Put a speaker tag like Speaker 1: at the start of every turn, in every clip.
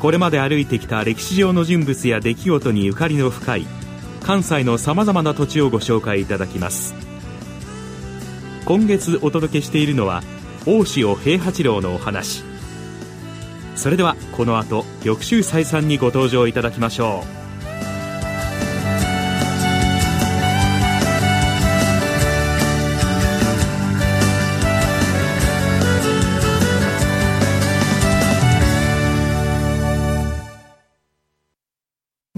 Speaker 1: これまで歩いてきた歴史上の人物や出来事にゆかりの深い関西のさまざまな土地をご紹介いただきます。今月お届けしているのは大塩平八郎のお話。それではこの後翌週再三にご登場いただきましょう。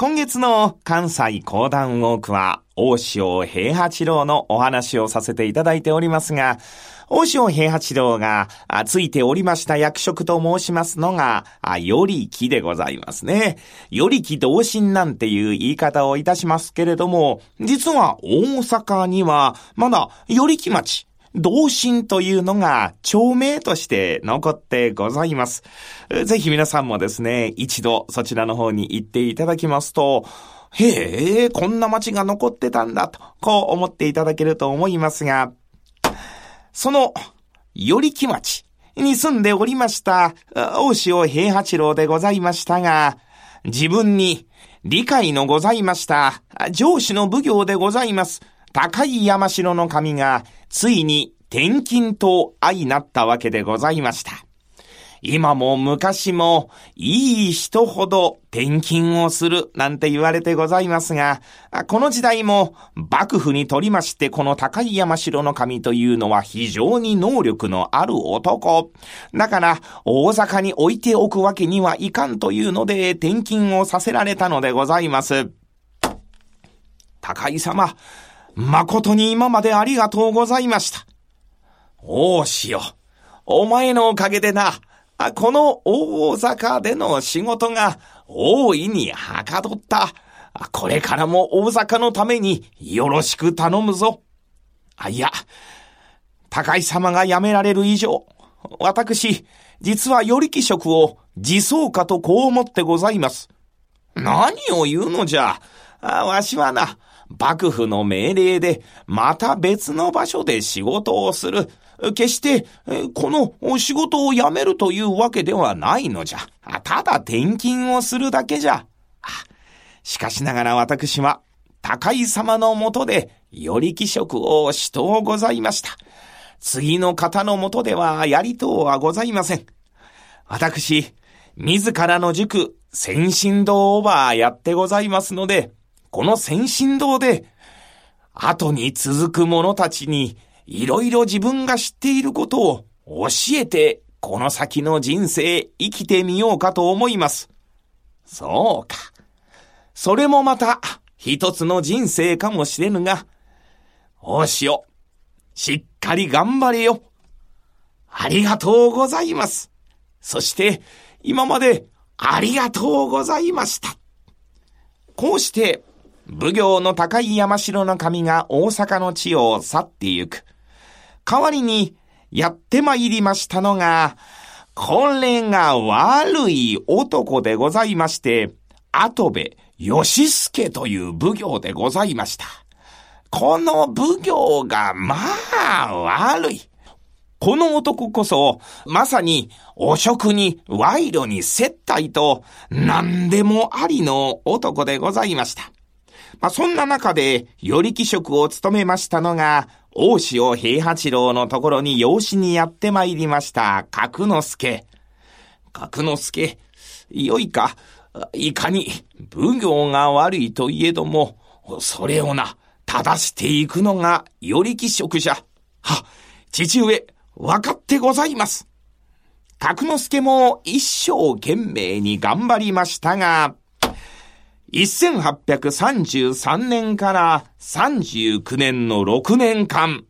Speaker 2: 今月の関西講談ウォークは、大塩平八郎のお話をさせていただいておりますが、大塩平八郎がついておりました役職と申しますのが、より木でございますね。より木同心なんていう言い方をいたしますけれども、実は大阪にはまだより木町、同心というのが町名として残ってございます。ぜひ皆さんもですね、一度そちらの方に行っていただきますと、へえ、こんな町が残ってたんだと、こう思っていただけると思いますが、その、より木町に住んでおりました、大塩平八郎でございましたが、自分に理解のございました、上司の奉行でございます、高い山城の神が、ついに転勤と相なったわけでございました。今も昔もいい人ほど転勤をするなんて言われてございますが、この時代も幕府にとりましてこの高い山城の神というのは非常に能力のある男。だから大阪に置いておくわけにはいかんというので転勤をさせられたのでございます。高井様、誠に今までありがとうございました。おうしよ。お前のおかげでな、この大阪での仕事が大いにはかどった。これからも大阪のためによろしく頼むぞ。あ、いや、高井様が辞められる以上、私、実はより気職を自走かとこう思ってございます。何を言うのじゃ。わしはな、幕府の命令で、また別の場所で仕事をする。決して、この仕事を辞めるというわけではないのじゃ。ただ転勤をするだけじゃ。しかしながら私は、高井様のもとで、より気職をしとうございました。次の方のもとではやりとうはございません。私、自らの塾、先進道をばやってございますので、この先進道で、後に続く者たちに、いろいろ自分が知っていることを教えて、この先の人生生きてみようかと思います。そうか。それもまた、一つの人生かもしれぬが、おしよ。しっかり頑張れよ。ありがとうございます。そして、今までありがとうございました。こうして、奉行の高い山城の神が大阪の地を去ってゆく。代わりにやってまいりましたのが、これが悪い男でございまして、後部義助という奉行でございました。この奉行がまあ悪い。この男こそ、まさに、汚職に賄賂に接待と、何でもありの男でございました。まあ、そんな中で、より気職を務めましたのが、大塩平八郎のところに養子にやって参りました、角之助。角之助、よいか、いかに奉行が悪いといえども、それをな、正していくのがより気色じゃ。は、父上、わかってございます。角之助も一生懸命に頑張りましたが、1833年から39年の6年間、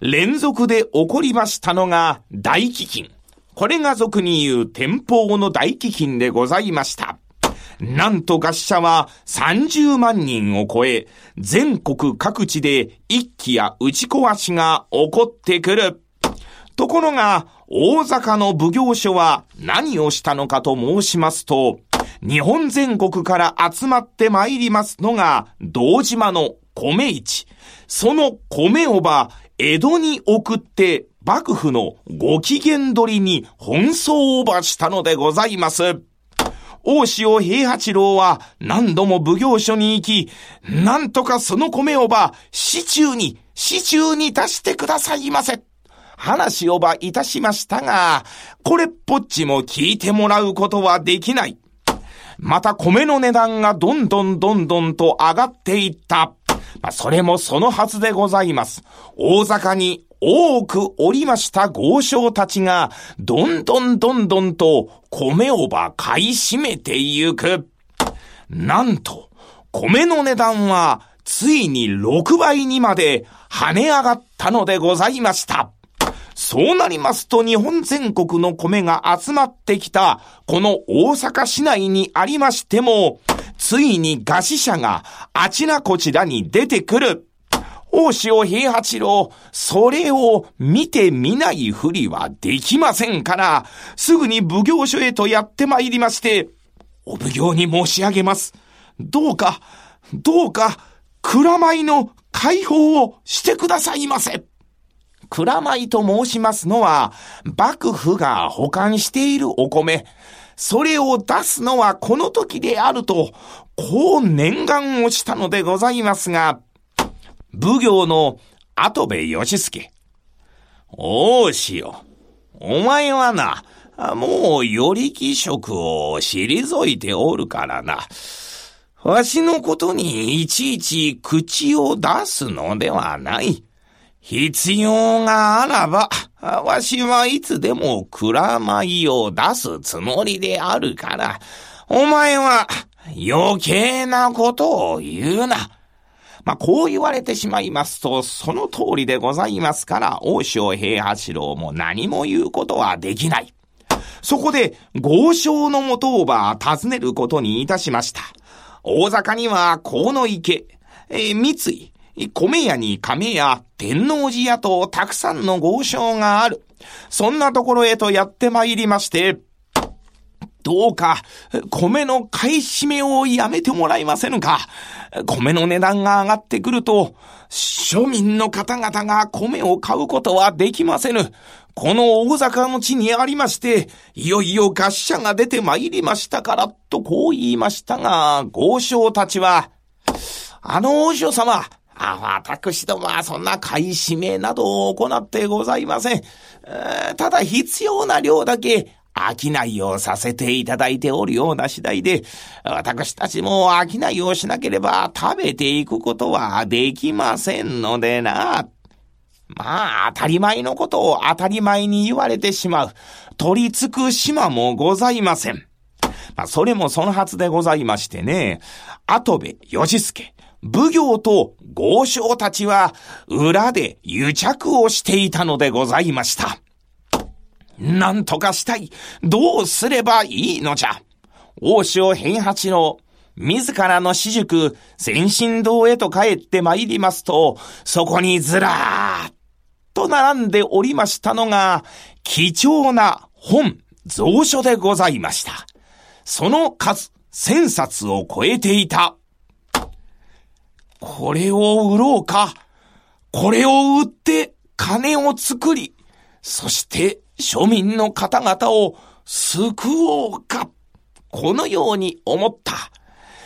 Speaker 2: 連続で起こりましたのが大飢饉。これが俗に言う天保の大飢饉でございました。なんと合社は30万人を超え、全国各地で一気や打ち壊しが起こってくる。ところが、大阪の奉行所は何をしたのかと申しますと、日本全国から集まって参りますのが、道島の米市。その米をば、江戸に送って、幕府のご機嫌取りに奔走をばしたのでございます。大塩平八郎は何度も奉行所に行き、なんとかその米をば、市中に、市中に出してくださいませ。話をばいたしましたが、これっぽっちも聞いてもらうことはできない。また米の値段がどんどんどんどんと上がっていった。まあ、それもそのはずでございます。大阪に多くおりました豪商たちが、どんどんどんどんと米をば買い占めてゆく。なんと、米の値段はついに6倍にまで跳ね上がったのでございました。そうなりますと日本全国の米が集まってきた、この大阪市内にありましても、ついに餓死者があちらこちらに出てくる。大塩平八郎、それを見てみないふりはできませんから、すぐに奉行所へとやって参りまして、お奉行に申し上げます。どうか、どうか、蔵米の解放をしてくださいませ。蔵米と申しますのは、幕府が保管しているお米、それを出すのはこの時であると、こう念願をしたのでございますが、奉行の後部義助。おうしよ。お前はな、もうより気色を退いておるからな。わしのことにいちいち口を出すのではない。必要があらば、わしはいつでも蔵米を出すつもりであるから、お前は余計なことを言うな。まあ、こう言われてしまいますと、その通りでございますから、大塩平八郎も何も言うことはできない。そこで、豪商の元をば尋ねることにいたしました。大阪には、河野池、えー、三井、米屋に亀屋、天王寺屋とたくさんの豪商がある。そんなところへとやって参りまして、どうか、米の買い占めをやめてもらえませぬか。米の値段が上がってくると、庶民の方々が米を買うことはできませぬ。この大阪の地にありまして、いよいよ合社が出て参りましたから、とこう言いましたが、豪商たちは、あの王将様、あ、私どもはそんな買い占めなどを行ってございません。ただ必要な量だけ商いをさせていただいておるような次第で、私たちも商いをしなければ食べていくことはできませんのでな。まあ、当たり前のことを当たり前に言われてしまう。取り付く島もございません。まあ、それもそのはずでございましてね。後部義助、奉行と豪商たちは裏で癒着をしていたのでございました。なんとかしたい。どうすればいいのじゃ。大塩平八郎、自らの私塾、先進堂へと帰って参りますと、そこにずらーっと並んでおりましたのが、貴重な本、蔵書でございました。その数、千冊を超えていた。これを売ろうか。これを売って金を作り、そして庶民の方々を救おうか。このように思った。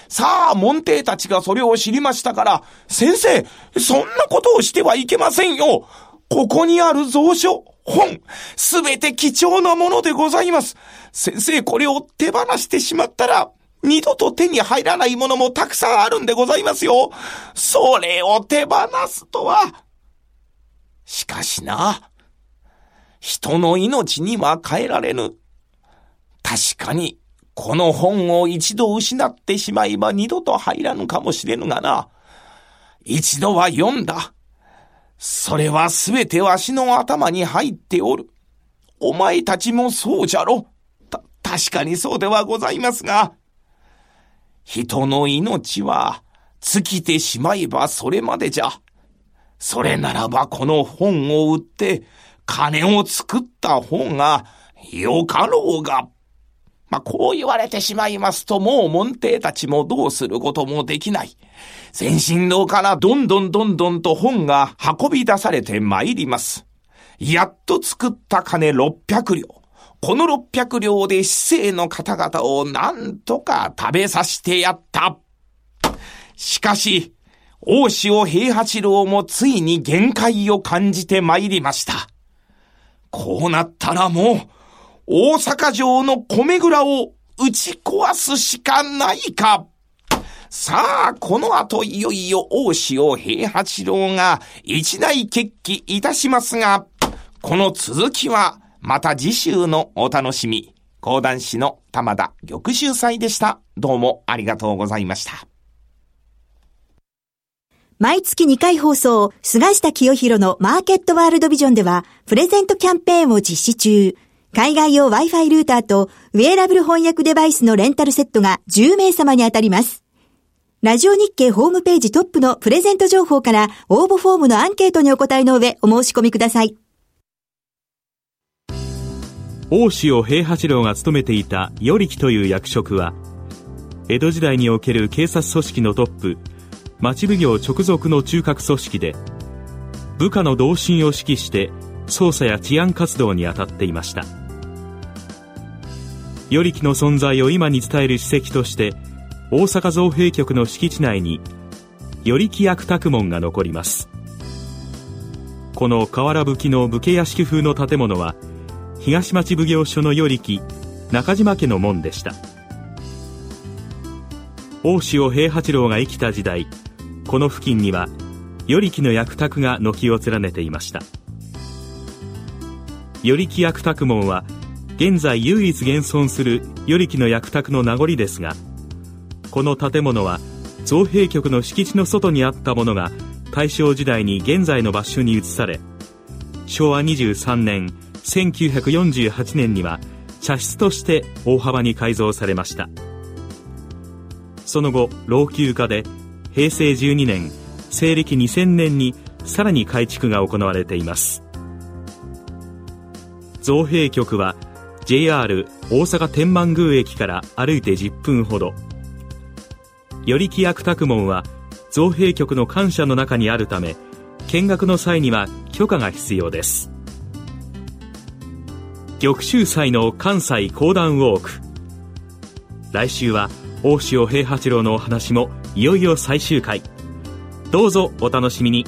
Speaker 2: さあ、門弟たちがそれを知りましたから、先生、そんなことをしてはいけませんよ。ここにある蔵書、本、すべて貴重なものでございます。先生、これを手放してしまったら、二度と手に入らないものもたくさんあるんでございますよ。それを手放すとは。しかしな、人の命には変えられぬ。確かに、この本を一度失ってしまえば二度と入らぬかもしれぬがな。一度は読んだ。それはすべてわしの頭に入っておる。お前たちもそうじゃろ。た、確かにそうではございますが、人の命は尽きてしまえばそれまでじゃ。それならばこの本を売って金を作った方がよかろうが。まあ、こう言われてしまいますと、もう門弟たちもどうすることもできない。先進堂からどんどんどんどんと本が運び出されて参ります。やっと作った金600両。この600両で市政の方々をなんとか食べさせてやった。しかし、大塩平八郎もついに限界を感じて参りました。こうなったらもう、大阪城の米蔵を打ち壊すしかないか。さあ、この後いよいよ大塩平八郎が一大決起いたしますが、この続きはまた次週のお楽しみ。講談師の玉田玉秀祭でした。どうもありがとうございました。
Speaker 3: 毎月2回放送、菅下清弘のマーケットワールドビジョンでは、プレゼントキャンペーンを実施中。海外用 Wi-Fi ルーターと、ウェアラブル翻訳デバイスのレンタルセットが10名様に当たります。ラジオ日経ホームページトップのプレゼント情報から応募フォームのアンケートにお答えの上お申し込みください。
Speaker 1: 大塩平八郎が務めていた与力という役職は江戸時代における警察組織のトップ町奉行直属の中核組織で部下の同心を指揮して捜査や治安活動に当たっていました。与力の存在を今に伝える史跡として大阪造幣局の敷地内に与力役宅門が残ります。この瓦葺きの武家屋敷風の建物は東町奉行所の与力中島家の門でした。大塩平八郎が生きた時代この付近には与力の役宅が軒を連ねていました。与力役宅門は現在唯一現存する与力の役宅の名残ですがこの建物は造幣局の敷地の外にあったものが大正時代に現在の場所に移され昭和23年1948年には茶室として大幅に改造されました。その後老朽化で平成12年西暦2000年にさらに改築が行われています。造幣局は JR 大阪天満宮駅から歩いて10分ほど。与力役宅門は造幣局の官舎の中にあるため見学の際には許可が必要です。玉州祭の関西講談ウォーク。来週は大塩平八郎のお話もいよいよ最終回。どうぞお楽しみに。